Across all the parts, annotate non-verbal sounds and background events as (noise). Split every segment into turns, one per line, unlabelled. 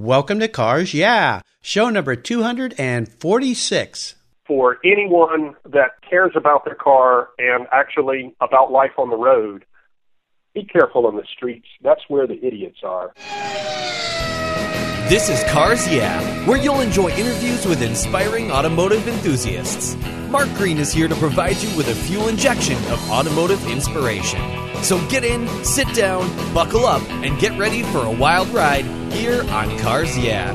Welcome to Cars Yeah, show number 246.
For anyone that cares about their car and actually about life on the road, be careful on the streets. That's where the idiots are.
This is Cars Yeah, where you'll enjoy interviews with inspiring automotive enthusiasts. Mark Green is here to provide you with a fuel injection of automotive inspiration. So get in, sit down, buckle up, and get ready for a wild ride here on Cars Yeah.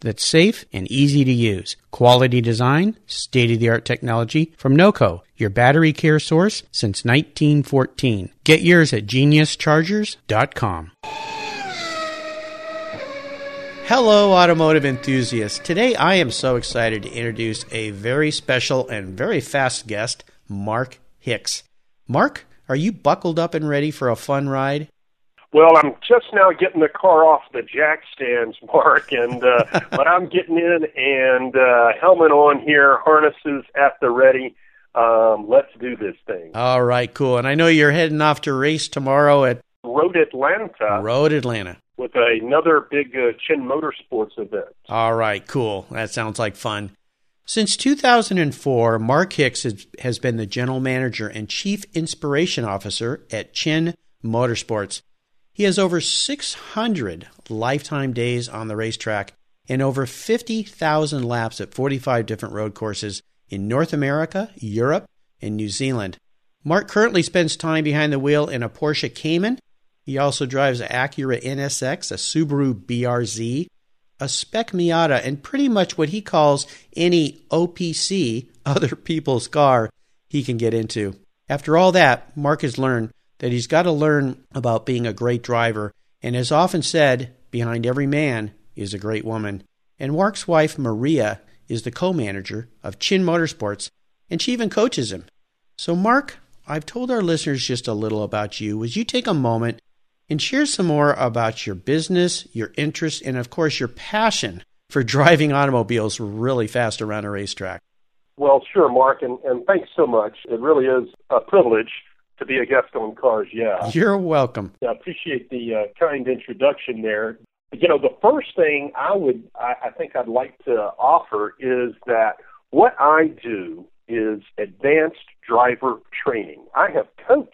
that's safe and easy to use. Quality design, state of the art technology from NOCO, your battery care source since 1914. Get yours at geniuschargers.com. Hello, automotive enthusiasts. Today I am so excited to introduce a very special and very fast guest, Mark Hicks. Mark, are you buckled up and ready for a fun ride?
Well, I'm just now getting the car off the jack stands, (laughs) Mark, and uh, but I'm getting in and uh, helmet on here, harnesses at the ready. Um, let's do this thing.
All right, cool. And I know you're heading off to race tomorrow at
Road Atlanta.
Road Atlanta.
With another big uh, Chin Motorsports event.
All right, cool. That sounds like fun. Since 2004, Mark Hicks has, has been the general manager and chief inspiration officer at Chin Motorsports. He has over 600 lifetime days on the racetrack and over 50,000 laps at 45 different road courses in North America, Europe, and New Zealand. Mark currently spends time behind the wheel in a Porsche Cayman. He also drives an Acura NSX, a Subaru BRZ, a Spec Miata, and pretty much what he calls any OPC, (laughs) other people's car, he can get into. After all that, Mark has learned that he's got to learn about being a great driver, and as often said, behind every man is a great woman. And Mark's wife, Maria, is the co manager of Chin Motorsports, and she even coaches him. So, Mark, I've told our listeners just a little about you. Would you take a moment and share some more about your business, your interest, and of course, your passion for driving automobiles really fast around a racetrack?
Well, sure, Mark, and, and thanks so much. It really is a privilege to be a guest on Cars Yeah.
You're welcome.
I appreciate the uh, kind introduction there. You know, the first thing I would, I, I think I'd like to offer is that what I do is advanced driver training. I have coached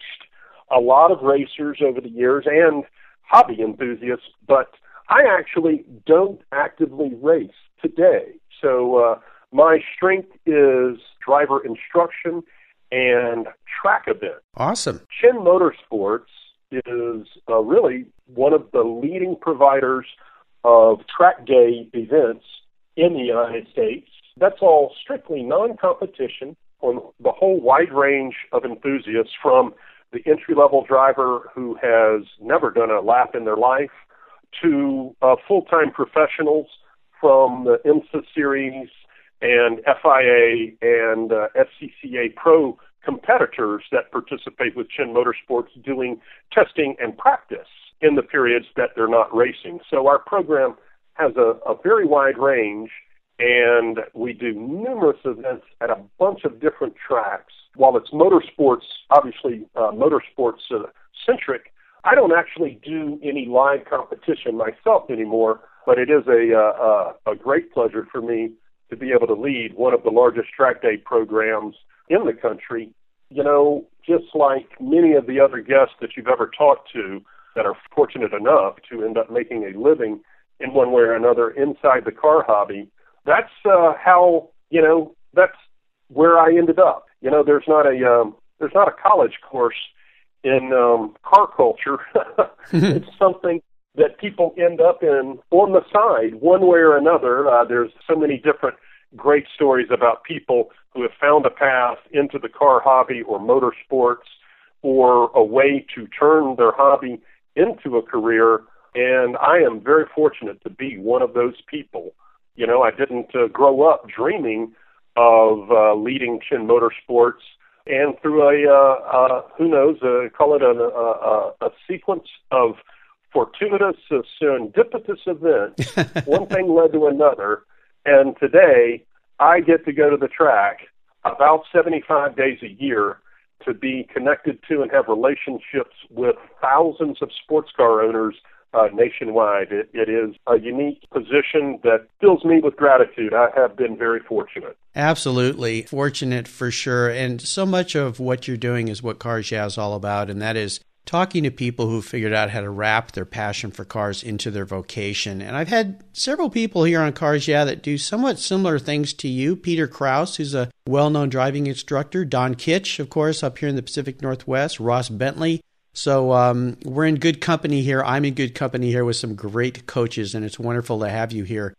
a lot of racers over the years and hobby enthusiasts, but I actually don't actively race today. So uh, my strength is driver instruction and track events.
Awesome.
Chin Motorsports is uh, really one of the leading providers of track day events in the United States. That's all strictly non competition on the whole wide range of enthusiasts from the entry level driver who has never done a lap in their life to uh, full time professionals from the IMSA series and FIA and uh, SCCA Pro competitors that participate with Chin Motorsports doing testing and practice in the periods that they're not racing. So our program has a, a very wide range and we do numerous events at a bunch of different tracks. While it's motorsports, obviously uh, motorsports uh, centric, I don't actually do any live competition myself anymore, but it is a, uh, uh, a great pleasure for me to be able to lead one of the largest track day programs in the country. You know, just like many of the other guests that you've ever talked to that are fortunate enough to end up making a living in one way or another inside the car hobby, that's uh, how you know that's where I ended up. You know, there's not a um, there's not a college course in um, car culture. (laughs) it's something that people end up in on the side, one way or another. Uh, there's so many different great stories about people who have found a path into the car hobby or motorsports or a way to turn their hobby into a career. And I am very fortunate to be one of those people. You know, I didn't uh, grow up dreaming of uh, leading Chin Motorsports and through a uh, uh, who knows, uh, call it a, a, a sequence of fortuitous, uh, serendipitous event. (laughs) one thing led to another, and today I get to go to the track about 75 days a year to be connected to and have relationships with thousands of sports car owners uh, nationwide. It, it is a unique position that fills me with gratitude. I have been very fortunate.
Absolutely fortunate for sure. And so much of what you're doing is what Cars Yeah is all about, and that is talking to people who figured out how to wrap their passion for cars into their vocation. And I've had several people here on Cars Yeah that do somewhat similar things to you. Peter Krause, who's a well known driving instructor, Don Kitch, of course, up here in the Pacific Northwest, Ross Bentley. So um, we're in good company here. I'm in good company here with some great coaches, and it's wonderful to have you here.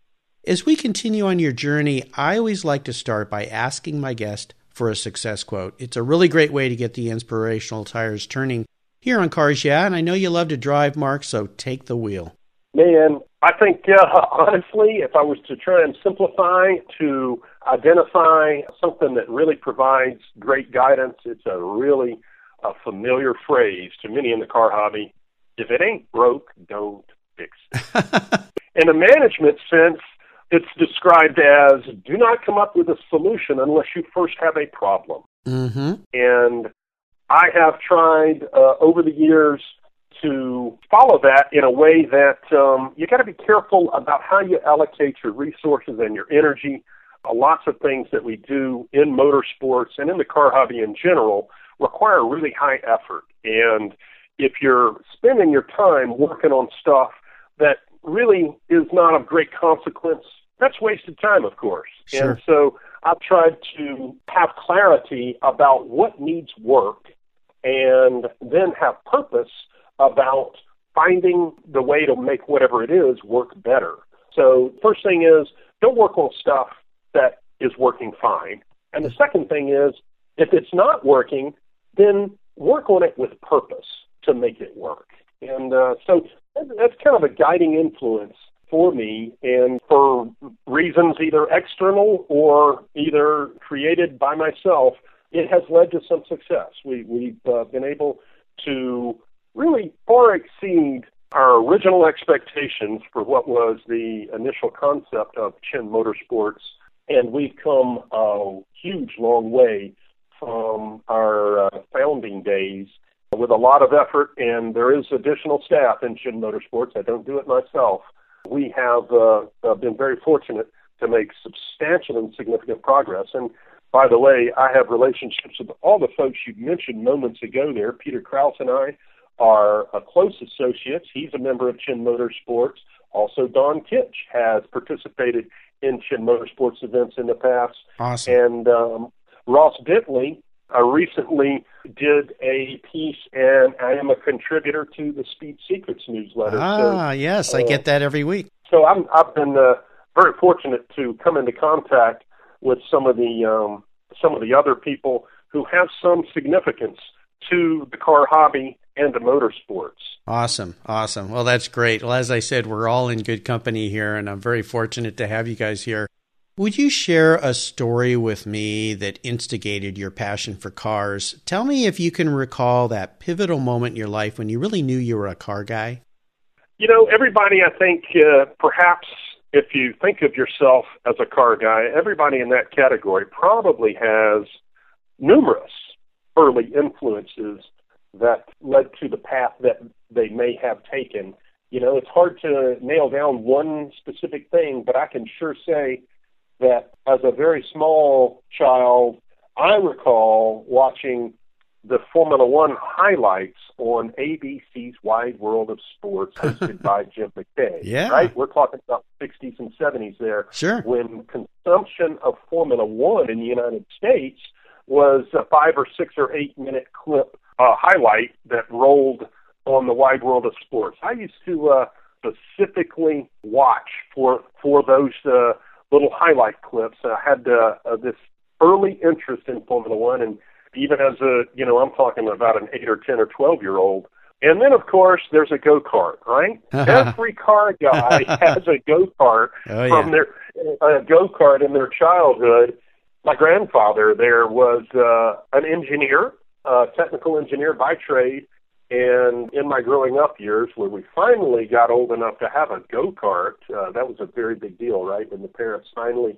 As we continue on your journey, I always like to start by asking my guest for a success quote. It's a really great way to get the inspirational tires turning here on Cars Yeah, and I know you love to drive, Mark, so take the wheel.
Man, I think uh, (laughs) honestly, if I was to try and simplify to identify something that really provides great guidance, it's a really a familiar phrase to many in the car hobby. If it ain't broke, don't fix it. (laughs) in a management sense, it's described as do not come up with a solution unless you first have a problem.
Mm-hmm.
And I have tried uh, over the years to follow that in a way that um, you got to be careful about how you allocate your resources and your energy. Uh, lots of things that we do in motorsports and in the car hobby in general require really high effort. And if you're spending your time working on stuff that really is not of great consequence, that's wasted time, of course.
Sure.
And so I've tried to have clarity about what needs work and then have purpose about finding the way to make whatever it is work better. So, first thing is don't work on stuff that is working fine. And the second thing is if it's not working, then work on it with purpose to make it work. And uh, so that's kind of a guiding influence for me and for reasons either external or either created by myself it has led to some success. We, we've uh, been able to really far exceed our original expectations for what was the initial concept of Chin Motorsports, and we've come a huge long way from our uh, founding days with a lot of effort, and there is additional staff in Chin Motorsports. I don't do it myself. We have uh, uh, been very fortunate to make substantial and significant progress. And by the way, I have relationships with all the folks you mentioned moments ago there. Peter Krause and I are close associates. He's a member of Chin Motorsports. Also, Don Kitch has participated in Chin Motorsports events in the past.
Awesome.
And um, Ross Bentley I recently did a piece, and I am a contributor to the Speed Secrets newsletter.
Ah, so, yes, I uh, get that every week.
So I'm, I've been uh, very fortunate to come into contact with some of the um, some of the other people who have some significance to the car hobby and the motorsports.
Awesome, awesome. Well, that's great. Well, as I said, we're all in good company here, and I'm very fortunate to have you guys here. Would you share a story with me that instigated your passion for cars? Tell me if you can recall that pivotal moment in your life when you really knew you were a car guy.
You know, everybody, I think, uh, perhaps if you think of yourself as a car guy, everybody in that category probably has numerous early influences that led to the path that they may have taken. You know, it's hard to nail down one specific thing, but I can sure say that as a very small child, I recall watching the Formula One highlights on ABC's Wide World of Sports, hosted by (laughs) Jim McKay.
Yeah.
Right? We're talking about 60s and 70s there.
Sure.
When consumption of Formula One in the United States was a five or six or eight minute clip uh, highlight that rolled on the Wide World of Sports. I used to uh, specifically watch for for those uh, little highlight clips. I had uh, uh, this early interest in Formula One, and even as a you know, I'm talking about an eight or ten or twelve year old. And then, of course, there's a go kart, right? (laughs) Every car guy (laughs) has a go kart
Oh,
from
yeah.
their a go kart in their childhood. My grandfather there was uh, an engineer, uh, technical engineer by trade, and in my growing up years, where we finally got old enough to have a go kart, uh, that was a very big deal, right? When the parents finally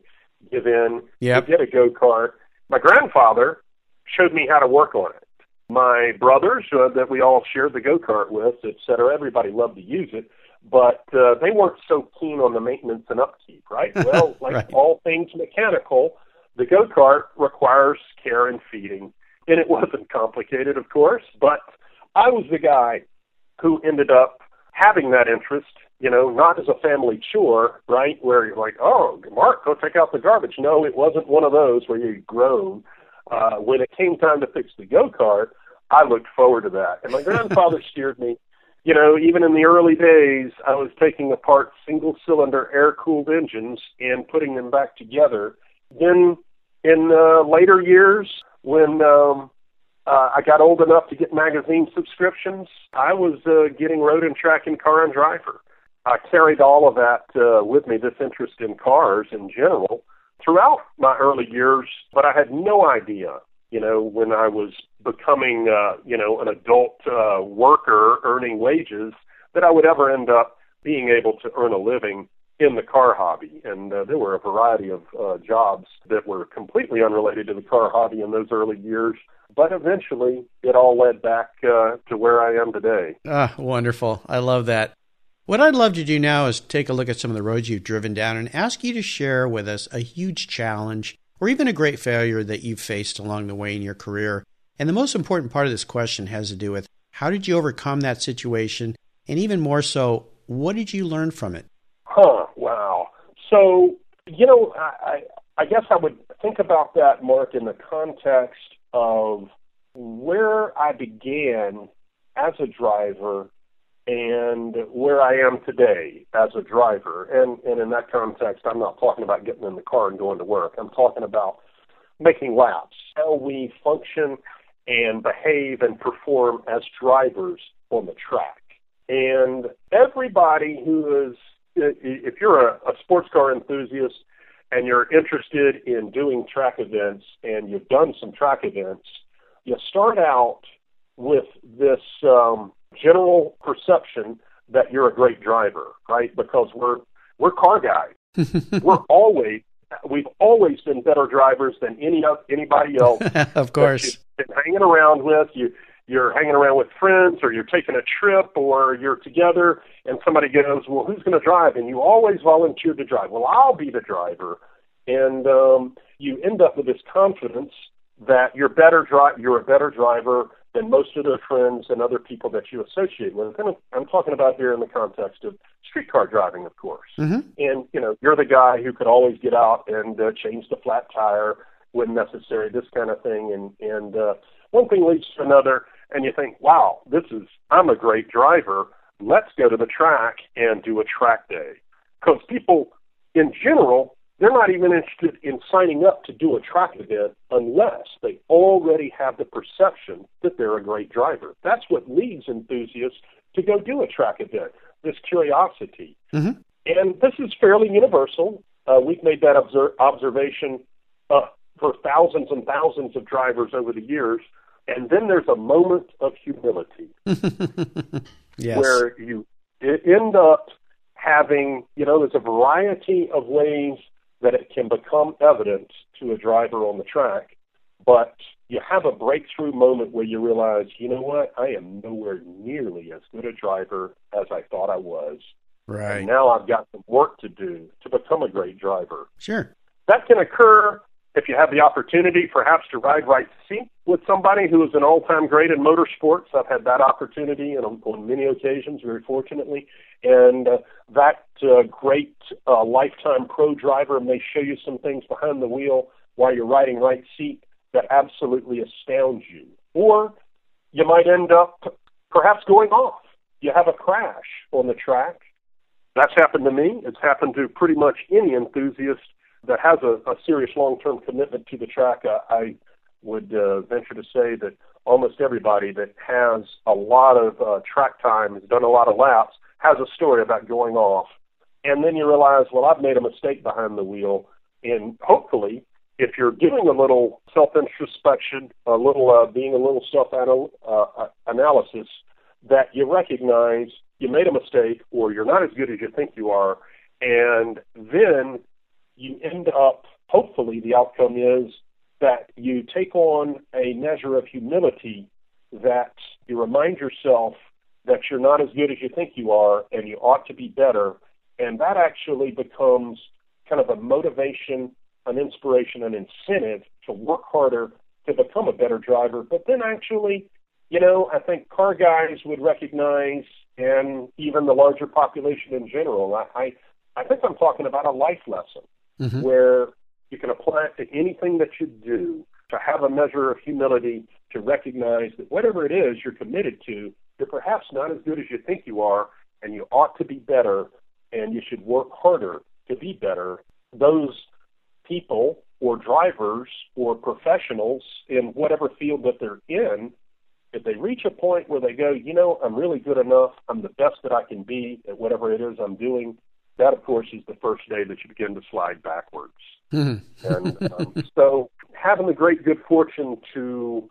give in
Yep.
to get a go kart. My grandfather showed me how to work on it. My brothers uh, that we all shared the go kart with, et cetera, everybody loved to use it, but uh, they weren't so keen on the maintenance and upkeep, right? (laughs) Well, like
Right.
all things mechanical, the go kart requires care and feeding, and it (laughs) wasn't complicated, of course, but I was the guy who ended up having that interest, you know, not as a family chore, right, where you're like, oh, Mark, go take out the garbage. No, it wasn't one of those where you groan. Uh, when it came time to fix the go kart, I looked forward to that. And my grandfather (laughs) steered me. You know, even in the early days, I was taking apart single cylinder air cooled engines and putting them back together. Then in uh, later years, when um, uh, I got old enough to get magazine subscriptions, I was uh, getting road and track and car and driver. I carried all of that uh, with me, this interest in cars in general, throughout my early years, but I had no idea, you know, when I was becoming, uh, you know, an adult uh, worker earning wages, that I would ever end up being able to earn a living in the car hobby. And uh, there were a variety of uh, jobs that were completely unrelated to the car hobby in those early years. But eventually, it all led back uh, to where I am today.
Ah, wonderful. I love that. What I'd love to do now is take a look at some of the roads you've driven down and ask you to share with us a huge challenge or even a great failure that you've faced along the way in your career. And the most important part of this question has to do with how did you overcome that situation? And even more so, what did you learn from it?
Huh, wow. So, you know, I, I, guess I would think about that, Mark, in the context of where I began as a driver and where I am today as a driver. And, and in that context, I'm not talking about getting in the car and going to work. I'm talking about making laps, how we function and behave and perform as drivers on the track. And everybody who is, if you're a, a sports car enthusiast and you're interested in doing track events and you've done some track events, you start out with this um, general perception that you're a great driver, right? Because we're we're car guys. (laughs) we're always we've always been better drivers than any of anybody else. (laughs)
of course.
Been hanging around with you. You're hanging around with friends, or you're taking a trip, or you're together, and somebody goes, "Well, who's going to drive?" And you always volunteer to drive. Well, I'll be the driver, and um, you end up with this confidence that you're better dri- You're a better driver than most of their friends and other people that you associate with. And I'm talking about here in the context of streetcar driving, of course.
Mm-hmm.
And you know, you're the guy who could always get out and uh, change the flat tire when necessary, this kind of thing. And and uh, one thing leads to another, and you think, wow, this is I'm a great driver. Let's go to the track and do a track day. Because people, in general, they're not even interested in signing up to do a track event unless they already have the perception that they're a great driver. That's what leads enthusiasts to go do a track event, this curiosity.
Mm-hmm.
And this is fairly universal. Uh, we've made that obser- observation uh, for thousands and thousands of drivers over the years. And then there's a moment of humility (laughs)
yes.
where you end up having, you know, there's a variety of ways that it can become evident to a driver on the track, but you have a breakthrough moment where you realize, you know what, I am nowhere nearly as good a driver as I thought I was.
Right.
And now I've got some work to do to become a great driver.
Sure.
That can occur if you have the opportunity perhaps to ride right seat with somebody who is an all-time great in motorsports, I've had that opportunity and on, on many occasions, very fortunately. And uh, that uh, great uh, lifetime pro driver may show you some things behind the wheel while you're riding right seat that absolutely astounds you. Or you might end up perhaps going off. You have a crash on the track. That's happened to me. It's happened to pretty much any enthusiast that has a, a serious long-term commitment to the track. Uh, I would uh, venture to say that almost everybody that has a lot of uh, track time, has done a lot of laps, has a story about going off. And then you realize, well, I've made a mistake behind the wheel. And hopefully, if you're doing a little self-introspection, a little uh, being a little self-analysis, uh, analysis, that you recognize you made a mistake or you're not as good as you think you are, and then you end up, hopefully, the outcome is that you take on a measure of humility that you remind yourself that you're not as good as you think you are and you ought to be better. And that actually becomes kind of a motivation, an inspiration, an incentive to work harder to become a better driver. But then actually, you know, I think car guys would recognize, and even the larger population in general, I, I, I think I'm talking about a life lesson mm-hmm. where you can apply it to anything that you do to have a measure of humility to recognize that whatever it is you're committed to, you're perhaps not as good as you think you are, and you ought to be better, and you should work harder to be better. Those people or drivers or professionals in whatever field that they're in, if they reach a point where they go, you know, I'm really good enough, I'm the best that I can be at whatever it is I'm doing, that, of course, is the first day that you begin to slide backwards. (laughs) And um, (laughs) so, having the great good fortune to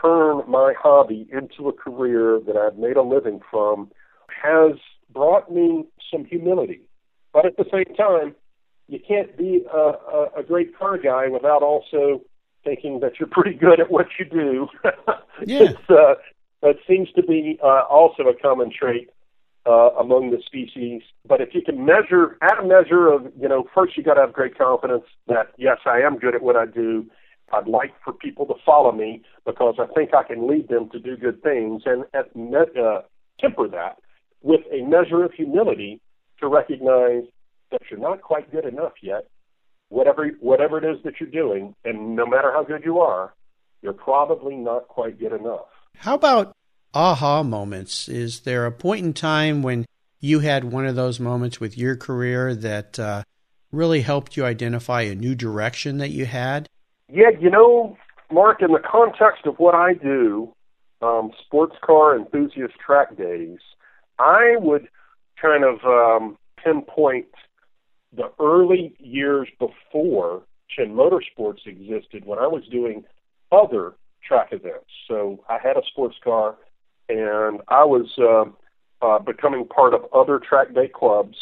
turn my hobby into a career that I've made a living from has brought me some humility. But at the same time, you can't be a, a, a great car guy without also thinking that you're pretty good at what you do. (laughs)
yeah.
Uh, that seems to be uh, also a common trait uh, among the species. But if you can measure, add a measure of, you know, first you got to have great confidence that yes, I am good at what I do. I'd like for people to follow me because I think I can lead them to do good things, and at, uh, temper that with a measure of humility to recognize that you're not quite good enough yet. Whatever whatever it is that you're doing, and no matter how good you are, you're probably not quite good enough.
How about aha moments. Is there a point in time when you had one of those moments with your career that uh, really helped you identify a new direction that you had?
Yeah, you know, Mark, in the context of what I do, um, sports car enthusiast track days, I would kind of um, pinpoint the early years before Chin Motorsports existed when I was doing other track events. So I had a sports car and I was uh, uh, becoming part of other track day clubs.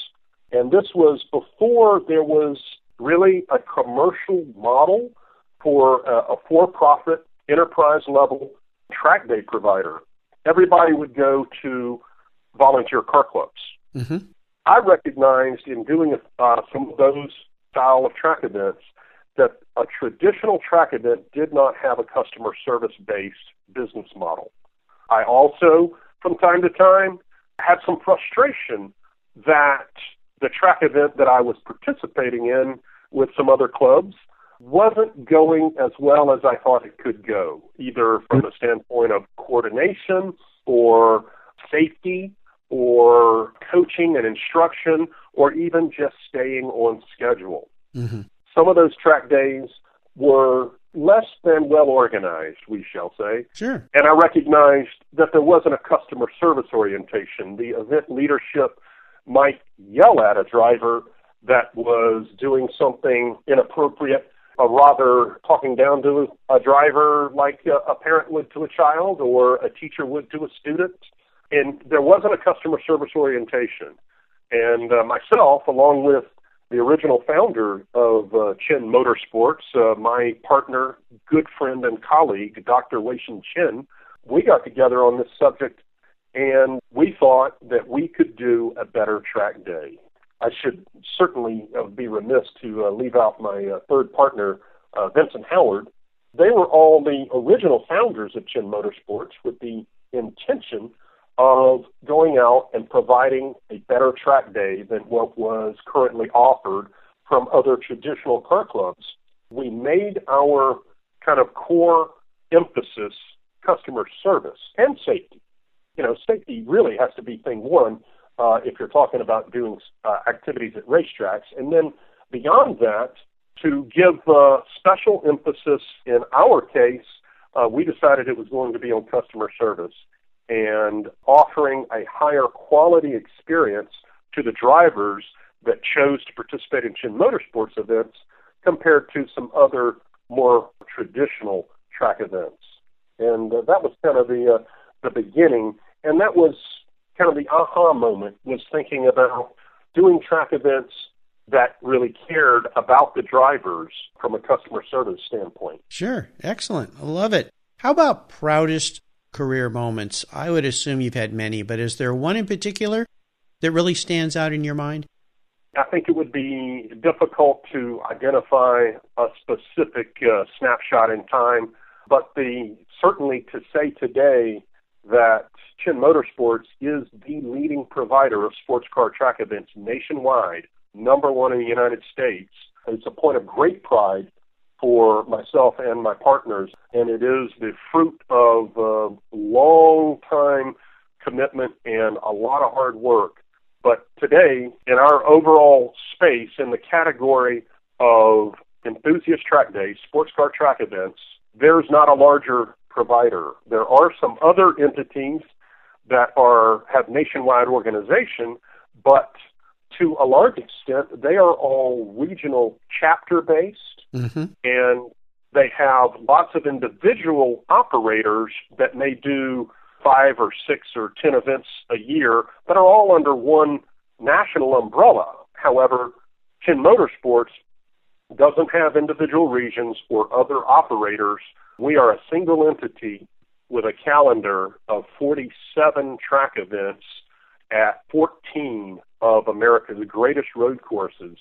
And this was before there was really a commercial model for a, a for profit enterprise level track day provider. Everybody would go to volunteer car clubs. Mm-hmm. I recognized in doing uh, some of those style of track events that a traditional track event did not have a customer service based business model. I also, from time to time, had some frustration that the track event that I was participating in with some other clubs wasn't going as well as I thought it could go, either from the standpoint of coordination or safety or coaching and instruction or even just staying on schedule. Mm-hmm. Some of those track days were less than well organized, we shall say.
Sure.
And I recognized that there wasn't a customer service orientation. The event leadership might yell at a driver that was doing something inappropriate, or rather talking down to a driver like a parent would to a child or a teacher would to a student. And there wasn't a customer service orientation. And uh, myself, along with the original founder of uh, Chin Motorsports, uh, my partner, good friend, and colleague, Dr. Wei-Shin Chin, we got together on this subject and we thought that we could do a better track day. I should certainly uh, be remiss to uh, leave out my uh, third partner, uh, Vincent Howard, they were all the original founders of Chin Motorsports with the intention of going out and providing a better track day than what was currently offered from other traditional car clubs. We made our kind of core emphasis customer service and safety. You know, safety really has to be thing one uh, if you're talking about doing uh, activities at racetracks. And then beyond that, to give uh, special emphasis in our case, uh, we decided it was going to be on customer service and offering a higher quality experience to the drivers that chose to participate in Chin Motorsports events compared to some other more traditional track events. And uh, that was kind of the uh, the beginning, and that was kind of the aha moment was thinking about doing track events that really cared about the drivers from a customer service standpoint.
Sure, excellent. I love it. How about proudest career moments? I would assume you've had many, but is there one in particular that really stands out in your mind?
I think it would be difficult to identify a specific uh, snapshot in time, but the certainly to say today that Chin Motorsports is the leading provider of sports car track events nationwide, number one in the United States. It's a point of great pride for myself and my partners, and it is the fruit of uh, long time commitment and a lot of hard work. But today, in our overall space, in the category of enthusiast track days, sports car track events, there's not a larger provider. There are some other entities that are have nationwide organization, but to a large extent, they are all regional chapter based, mm-hmm. and they have lots of individual operators that may do five or six or ten events a year, but are all under one national umbrella. However, Chin Motorsports doesn't have individual regions or other operators. We are a single entity with a calendar of 47 track events at 14 of America's greatest road courses,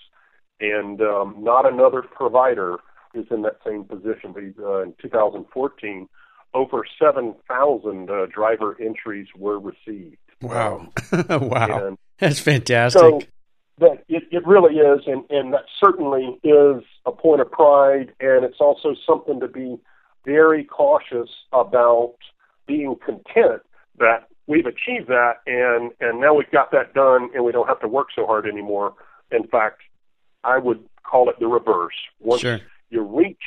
and um, not another provider is in that same position. Uh, in 2014, over 7,000 uh, driver entries were received.
Wow! (laughs) wow! And That's fantastic.
So that it, it really is, and, and that certainly is a point of pride, and it's also something to be very cautious about being content that we've achieved that and and now we've got that done and we don't have to work so hard anymore. In fact, I would call it the reverse. Once
sure.
you reach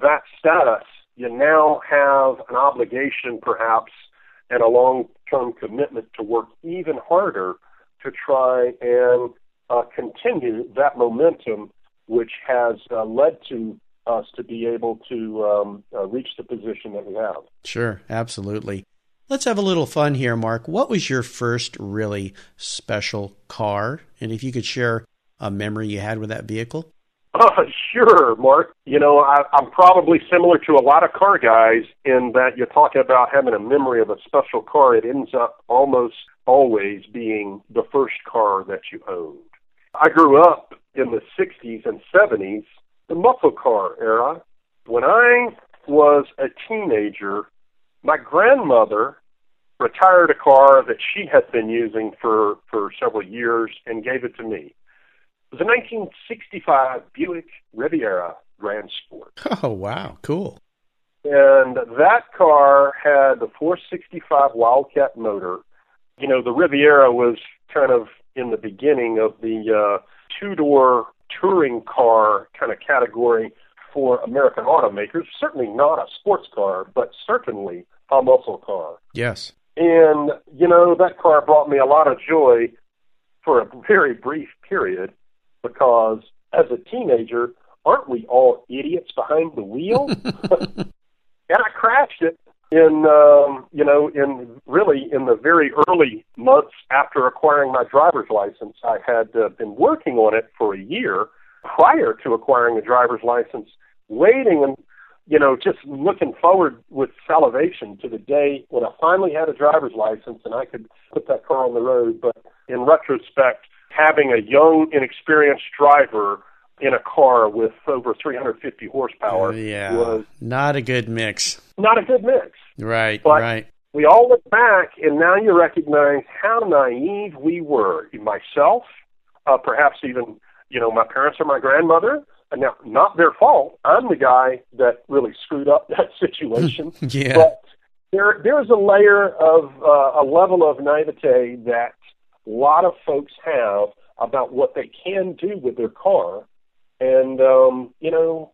that status, you now have an obligation perhaps and a long-term commitment to work even harder to try and uh, continue that momentum which has uh, led to us to be able to um, uh, reach the position that we have.
Sure, absolutely. Let's have a little fun here, Mark. What was your first really special car? And if you could share a memory you had with that vehicle?
Uh, sure, Mark. You know, I, I'm probably similar to a lot of car guys in that you're talking about having a memory of a special car. It ends up almost always being the first car that you owned. I grew up in the 60s and 70s the muscle car era. When I was a teenager, my grandmother retired a car that she had been using for, for several years and gave it to me. It was a 1965 Buick Riviera Grand Sport.
Oh, wow. Cool.
And that car had the 465 Wildcat motor. You know, the Riviera was kind of in the beginning of the uh, two door touring car kind of category for American automakers. Certainly not a sports car, but certainly a muscle car.
Yes.
And, you know, that car brought me a lot of joy for a very brief period because as a teenager, aren't we all idiots behind the wheel? (laughs) (laughs) and I crashed it in um, you know in really in the very early months after acquiring my driver's license i had uh, been working on it for a year prior to acquiring a driver's license waiting and you know just looking forward with salivation to the day when i finally had a driver's license and i could put that car on the road but in retrospect having a young inexperienced driver in a car with over 350 horsepower
yeah,
was
not a good mix.
not a good mix.
Right,
But-
right.
We all look back, and now you recognize how naive we were. Myself, uh, perhaps even you know my parents or my grandmother. And now, not their fault. I'm the guy that really screwed up (laughs) that situation. (laughs)
Yeah.
But there, there's a layer of uh, a level of naivete that a lot of folks have about what they can do with their car, and um, you know,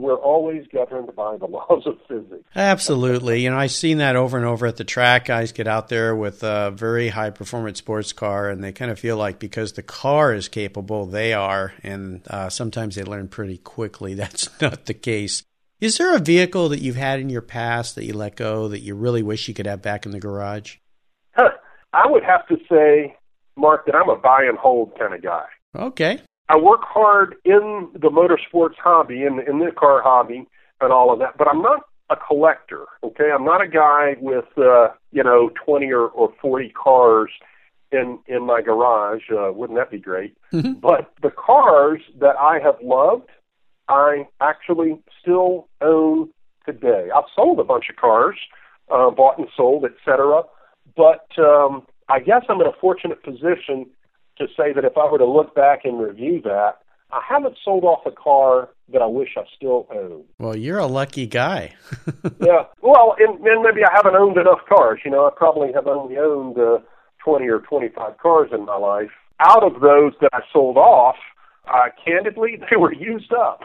we're always governed by the (laughs) laws of physics.
Absolutely. You know, I've seen that over and over at the track. Guys get out there with a very high performance sports car, and they kind of feel like because the car is capable, they are. And uh, sometimes they learn pretty quickly (laughs) that's not the case. Is there a vehicle that you've had in your past that you let go that you really wish you could have back in the garage?
Huh. I would have to say, Mark, that I'm a buy and hold kind of guy.
Okay.
I work hard in the motorsports hobby, in, in the car hobby, and all of that, but I'm not a collector. Okay, I'm not a guy with uh, you know 20 or, or 40 cars in in my garage. Uh, wouldn't that be great? (laughs)
Mhm.
But the cars that I have loved, I actually still own today. I've sold a bunch of cars, uh, bought and sold, etc. But um, I guess I'm in a fortunate position to say that if I were to look back and review that, I haven't sold off a car that I wish I still owned.
Well, you're a lucky guy. (laughs)
yeah, well, and, and maybe I haven't owned enough cars. You know, I probably have only owned uh, 20 or 25 cars in my life. Out of those that I sold off, uh, candidly, (laughs) they were used up.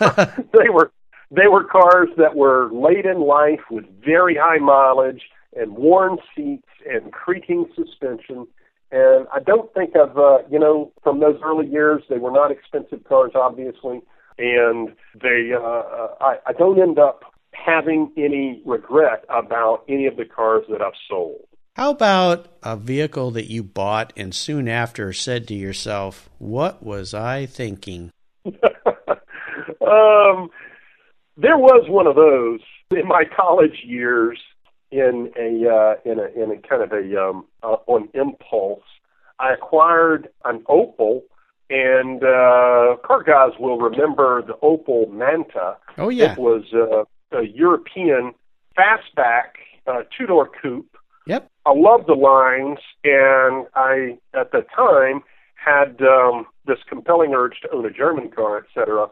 (laughs) they were they were cars that were late in life with very high mileage and worn seats and creaking suspension. And I don't think I've, uh, you know, from those early years, they were not expensive cars, obviously, and they, uh, uh, I, I don't end up having any regret about any of the cars that I've sold.
How about a vehicle that you bought and soon after said to yourself, What was I thinking? (laughs)
um, there was one of those in my college years. In a uh, in a in a kind of a um, uh, on impulse, I acquired an Opel, and uh, car guys will remember the Opel Manta.
Oh, yeah.
It was uh, a European fastback uh, two door coupe.
Yep.
I loved the lines, and I at the time had um, this compelling urge to own a German car, etc.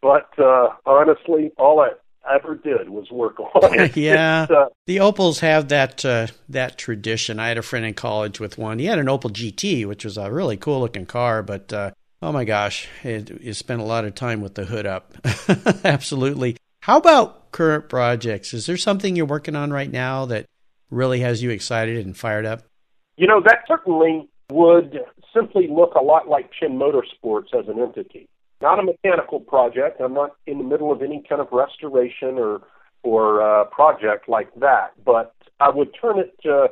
But uh, honestly, all I ever did was work on (laughs) it.
Yeah.
Uh,
The Opels have that uh, that tradition. I had a friend in college with one. He had an Opel GT, which was a really cool looking car, but uh, oh my gosh, it, you spent a lot of time with the hood up. (laughs) Absolutely. How about current projects? Is there something you're working on right now that really has you excited and fired up?
You know, that certainly would simply look a lot like Chin Motorsports as an entity. Not a mechanical project. I'm not in the middle of any kind of restoration or or uh, project like that. But I would turn it uh,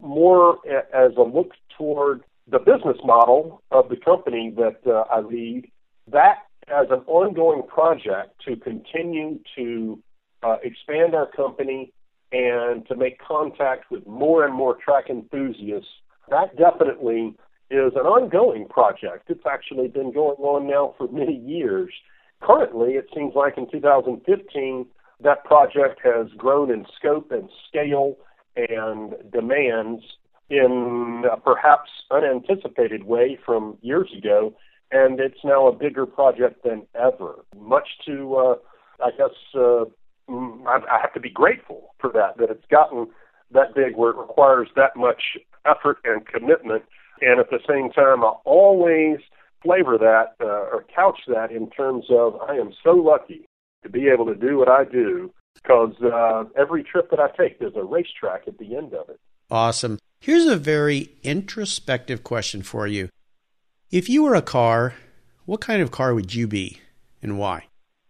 more a- as a look toward the business model of the company that uh, I lead. That as an ongoing project to continue to uh, expand our company and to make contact with more and more track enthusiasts. That definitely is an ongoing project. It's actually been going on now for many years. Currently, it seems like in 2015, that project has grown in scope and scale and demands in a perhaps unanticipated way from years ago, and it's now a bigger project than ever. Much to, uh, I guess, uh, mm, I, I have to be grateful for that, that it's gotten that big where it requires that much effort and commitment. And at the same time, I always flavor that uh, or couch that in terms of I am so lucky to be able to do what I do because uh, every trip that I take, there's a racetrack at the end of it.
Awesome. Here's a very introspective question for you. If you were a car, what kind of car would you be and why?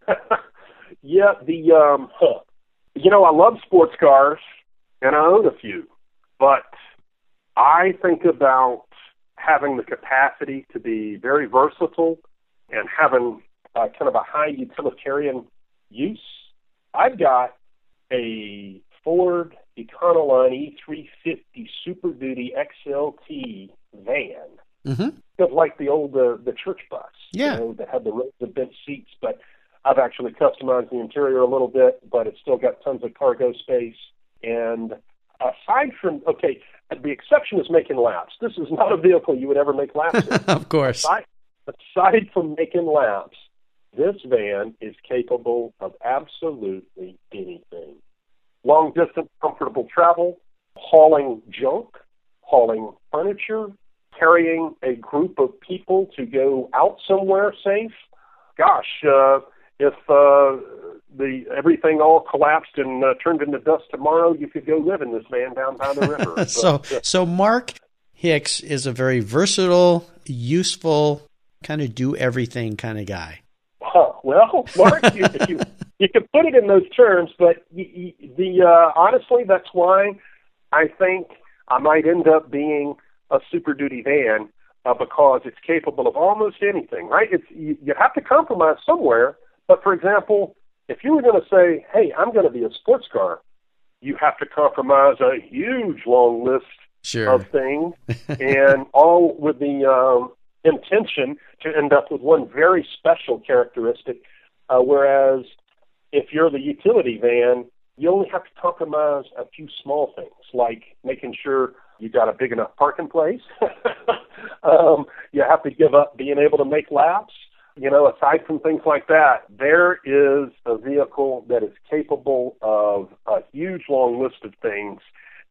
(laughs)
yeah, the um, huh. you know I love sports cars and I own a few, but I think about having the capacity to be very versatile and having uh, kind of a high utilitarian use. I've got a Ford Econoline E350 Super Duty XLT van
Mm-hmm.
Just like the old uh, the church bus,
Yeah.
you know, that had the rows of bench seats. But I've actually customized the interior a little bit, but it's still got tons of cargo space. And aside from okay, the exception is making laps. This is not a vehicle you would ever make laps in. (laughs)
of course.
aside, aside from making laps, this van is capable of absolutely anything. Long distance, comfortable travel, hauling junk, hauling furniture, carrying a group of people to go out somewhere safe. Gosh, uh, if uh, the everything all collapsed and uh, turned into dust tomorrow, you could go live in this van down by the river. (laughs) But,
so,
uh,
so Mark Hicks is a very versatile, useful, kind of do everything kind of guy.
Huh. Well, Mark, you, (laughs) you you can put it in those terms, but the uh, honestly, that's why I think I might end up being a Super Duty van uh, because it's capable of almost anything. Right? It's you, you have to compromise somewhere. But for example, if you were going to say, "Hey, I'm going to be a sports car," you have to compromise a huge long list
Sure.
of things, and (laughs) all with the um, intention to end up with one very special characteristic. Uh, whereas if you're the utility van, you only have to compromise a few small things, like making sure you got a big enough parking place. (laughs) um, you have to give up being able to make laps. You know, aside from things like that, there is a vehicle that is capable of a huge long list of things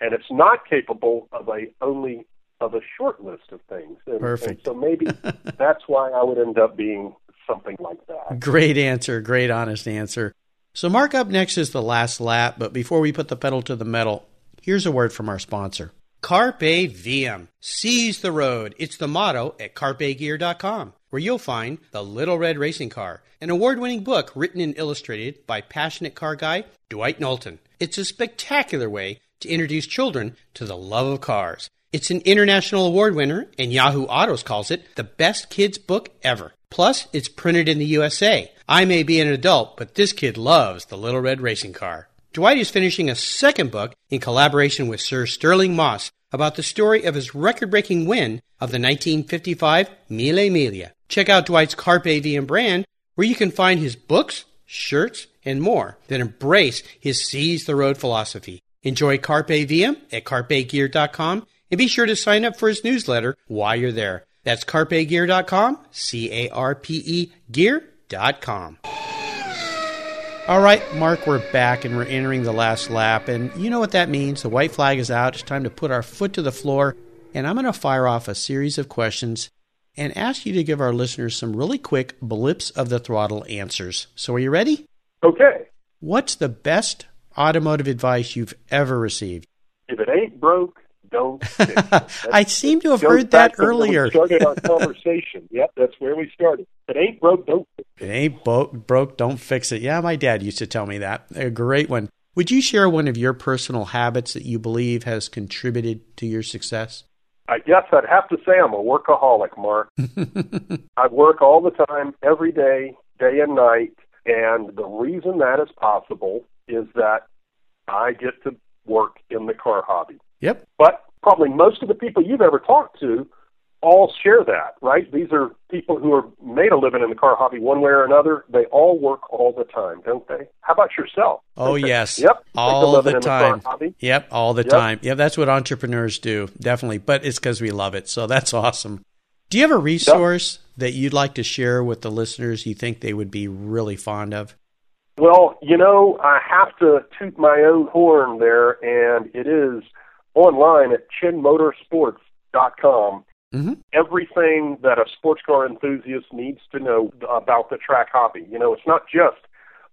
and it's not capable of a only of a short list of things. And,
Perfect.
and so maybe (laughs) that's why I would end up being something like that.
Great answer. Great, honest answer. So, Mark, up next is the last lap. But before we put the pedal to the metal, here's a word from our sponsor Carpe Diem. Seize the road. It's the motto at carpegear.com, where you'll find The Little Red Racing Car, an award winning book written and illustrated by passionate car guy Dwight Knowlton. It's a spectacular way to introduce children to the love of cars. It's an international award winner, and Yahoo Autos calls it the best kids book ever. Plus, it's printed in the USA. I may be an adult, but this kid loves the Little Red Racing Car. Dwight is finishing a second book in collaboration with Sir Stirling Moss about the story of his record breaking win of the 1955 Mille Miglia. Check out Dwight's Carpe Diem brand, where you can find his books, shirts, and more that embrace his Seize the Road philosophy. Enjoy Carpe Diem at carpegear.com and be sure to sign up for his newsletter while you're there. That's carpegear.com, C A R P E gear.com. All right, Mark, we're back and we're entering the last lap. And you know what that means. The white flag is out. It's time to put our foot to the floor. And I'm going to fire off a series of questions and ask you to give our listeners some really quick blips of the throttle answers. So, are you ready?
Okay.
What's the best automotive advice you've ever received?
If it ain't broke, don't (laughs) it.
I seem to have heard that earlier.
We started our (laughs) conversation. Yep, that's where we started. It ain't broke, don't fix
It ain't bo- broke, don't fix it. Yeah, my dad used to tell me that. A great one. Would you share one of your personal habits that you believe has contributed to your success?
I guess I'd have to say I'm a workaholic, Mark. (laughs) I work all the time, every day, day and night, and the reason that is possible is that I get to work in the car hobby.
Yep.
But probably most of the people you've ever talked to all share that, right? These are people who are made a living in the car hobby one way or another. They all work all the time, don't they? How about yourself?
Oh,
Okay.
yes.
Yep.
All the time.
hobby.
Yep, all the
Yep.
time. Yep, that's what entrepreneurs do, definitely. But it's because we love it. So that's awesome. Do you have a resource that you'd like to share with the listeners you think they would be really fond of?
Well, you know, I have to toot my own horn there, and it is online at chinmotorsports.com.
Mm-hmm.
Everything that a sports car enthusiast needs to know about the track hobby. You know, it's not just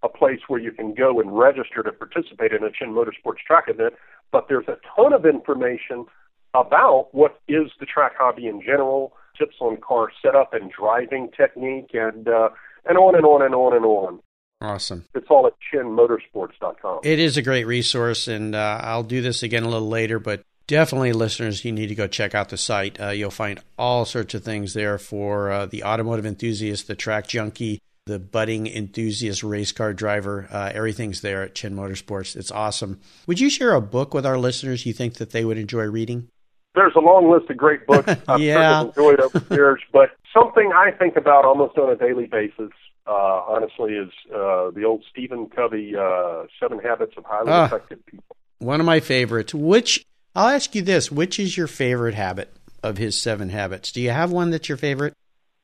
a place where you can go and register to participate in a Chin Motorsports track event, but there's a ton of information about what is the track hobby in general, tips on car setup and driving technique, and uh, and on and on and on and on.
Awesome.
It's all at chinmotorsports.com.
It is a great resource, and uh, I'll do this again a little later, but definitely, listeners, you need to go check out the site. Uh, you'll find all sorts of things there for uh, the automotive enthusiast, the track junkie, the budding enthusiast race car driver. Uh, everything's there at Chin Motorsports. It's awesome. Would you share a book with our listeners you think that they would enjoy reading?
there's a long list of great books (laughs) I've
Yeah.
enjoyed over the years, but something I think about almost on a daily basis, uh, honestly, is uh, the old Stephen Covey uh, Seven Habits of Highly
Ah.
Effective People.
One of my favorites. Which I'll ask you this: Which is your favorite habit of his seven habits? Do you have one that's your favorite?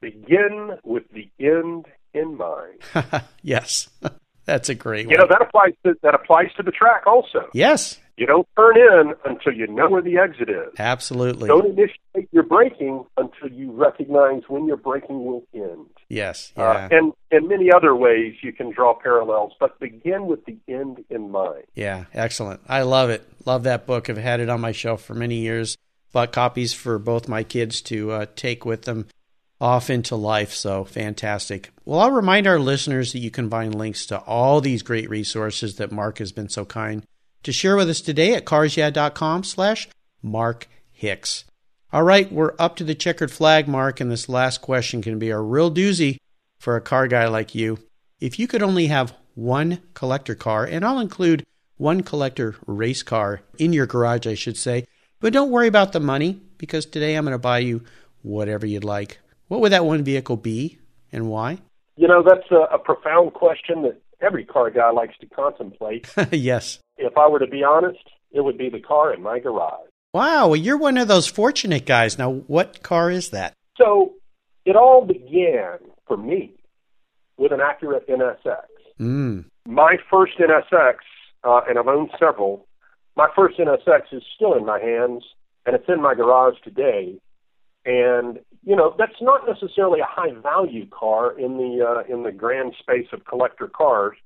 Begin with the end in mind. (laughs)
yes, (laughs) that's a great one.
You know that applies to that applies to the track also.
yes,
You don't turn in until you know where the exit is.
absolutely.
Don't initiate your braking until you recognize when your braking will end.
Yes,
Uh,
yeah,
and in many other ways, you can draw parallels, but begin with the end in mind.
yeah. Excellent. I love it. Love that book. I've had it on my shelf for many years. Bought copies for both my kids to uh, take with them off into life. So fantastic. Well, I'll remind our listeners that you can find links to all these great resources that Mark has been so kind to share with us today at carsyeah.com slash Mark Hicks. All right, we're up to the checkered flag, Mark, and this last question can be a real doozy for a car guy like you. If you could only have one collector car, and I'll include one collector race car in your garage, I should say, but don't worry about the money because today I'm going to buy you whatever you'd like. What would that one vehicle be and why?
You know, that's a, a profound question that every car guy likes to contemplate. (laughs)
yes.
if I were to be honest, it would be the car in my garage.
Wow, well, you're one of those fortunate guys. Now, what car is that?
So it all began for me with an Acura NSX.
Mm.
My first NSX, uh, and I've owned several, my first NSX is still in my hands, and it's in my garage today. And you know that's not necessarily a high value car in the uh, in the grand space of collector cars,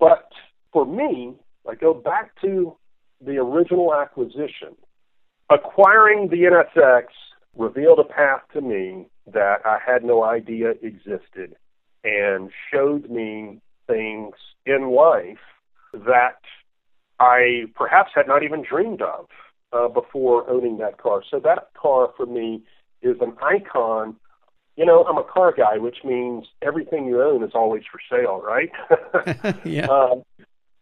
but for me, I go back to the original acquisition. Acquiring the NSX revealed a path to me that I had no idea existed and showed me things in life that I perhaps had not even dreamed of uh, before owning that car. So that car for me is an icon. You know, I'm a car guy, which means everything you own is always for sale, right? (laughs) (laughs)
yeah.
um,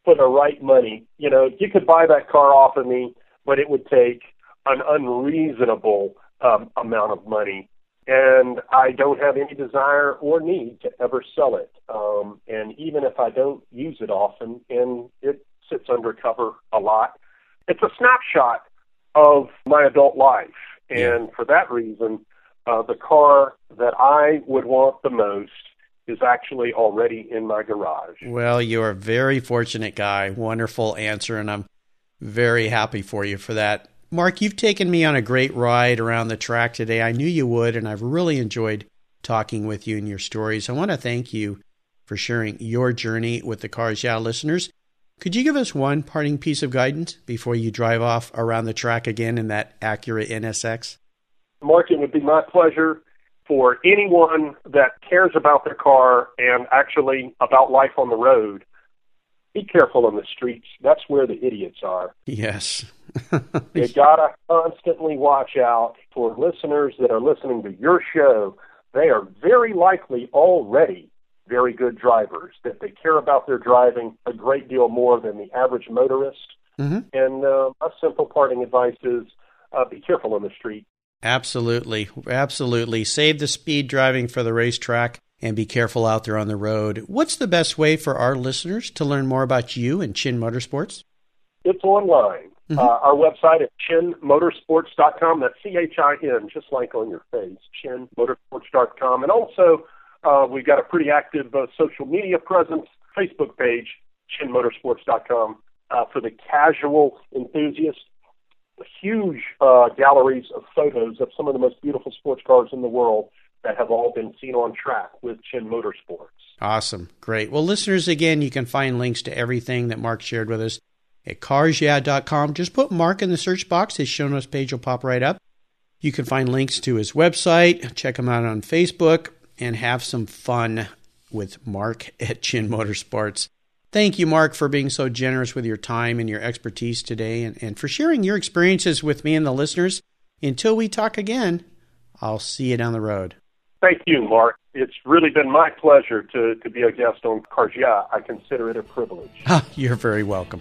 for the right money. You know, you could buy that car off of me, but it would take an unreasonable um, amount of money. And I don't have any desire or need to ever sell it. Um, and even if I don't use it often, and it sits undercover a lot, it's a snapshot of my adult life. And for that reason, uh, the car that I would want the most is actually already in my garage.
Well, you're a very fortunate guy. Wonderful answer, and I'm very happy for you for that. Mark, you've taken me on a great ride around the track today. I knew you would, and I've really enjoyed talking with you and your stories. I want to thank you for sharing your journey with the Cars Yeah listeners. Could you give us one parting piece of guidance before you drive off around the track again in that Acura NSX?
Mark, it would be my pleasure for anyone that cares about their car and actually about life on the road. Be careful on the streets. That's where the idiots are.
Yes. (laughs)
You gotta constantly watch out for listeners that are listening to your show. They are very likely already very good drivers, that they care about their driving a great deal more than the average motorist.
Mhm.
And uh, my simple parting advice is uh, be careful on the street.
Absolutely. Absolutely. Save the speed driving for the racetrack and be careful out there on the road. What's the best way for our listeners to learn more about you and Chin Motorsports?
It's online.
Mhm.
Uh, our website at chinmotorsports.com. That's C H I N, just like on your face, chinmotorsports.com. And also, uh, we've got a pretty active uh, social media presence, Facebook page, chinmotorsports.com, uh, for the casual enthusiast. Huge uh, galleries of photos of some of the most beautiful sports cars in the world that have all been seen on track with Chin Motorsports.
Awesome. Great. Well, listeners, again, you can find links to everything that Mark shared with us at carsyeah.com. Just put Mark in the search box. His show notes page will pop right up. You can find links to his website, check him out on Facebook, and have some fun with Mark (laughs) at Chin Motorsports. Thank you, Mark, for being so generous with your time and your expertise today and, and for sharing your experiences with me and the listeners. Until we talk again, I'll see you down the road.
Thank you, Mark. It's really been my pleasure to, to be a guest on Cars Yeah. I consider it a privilege. (laughs)
You're very welcome.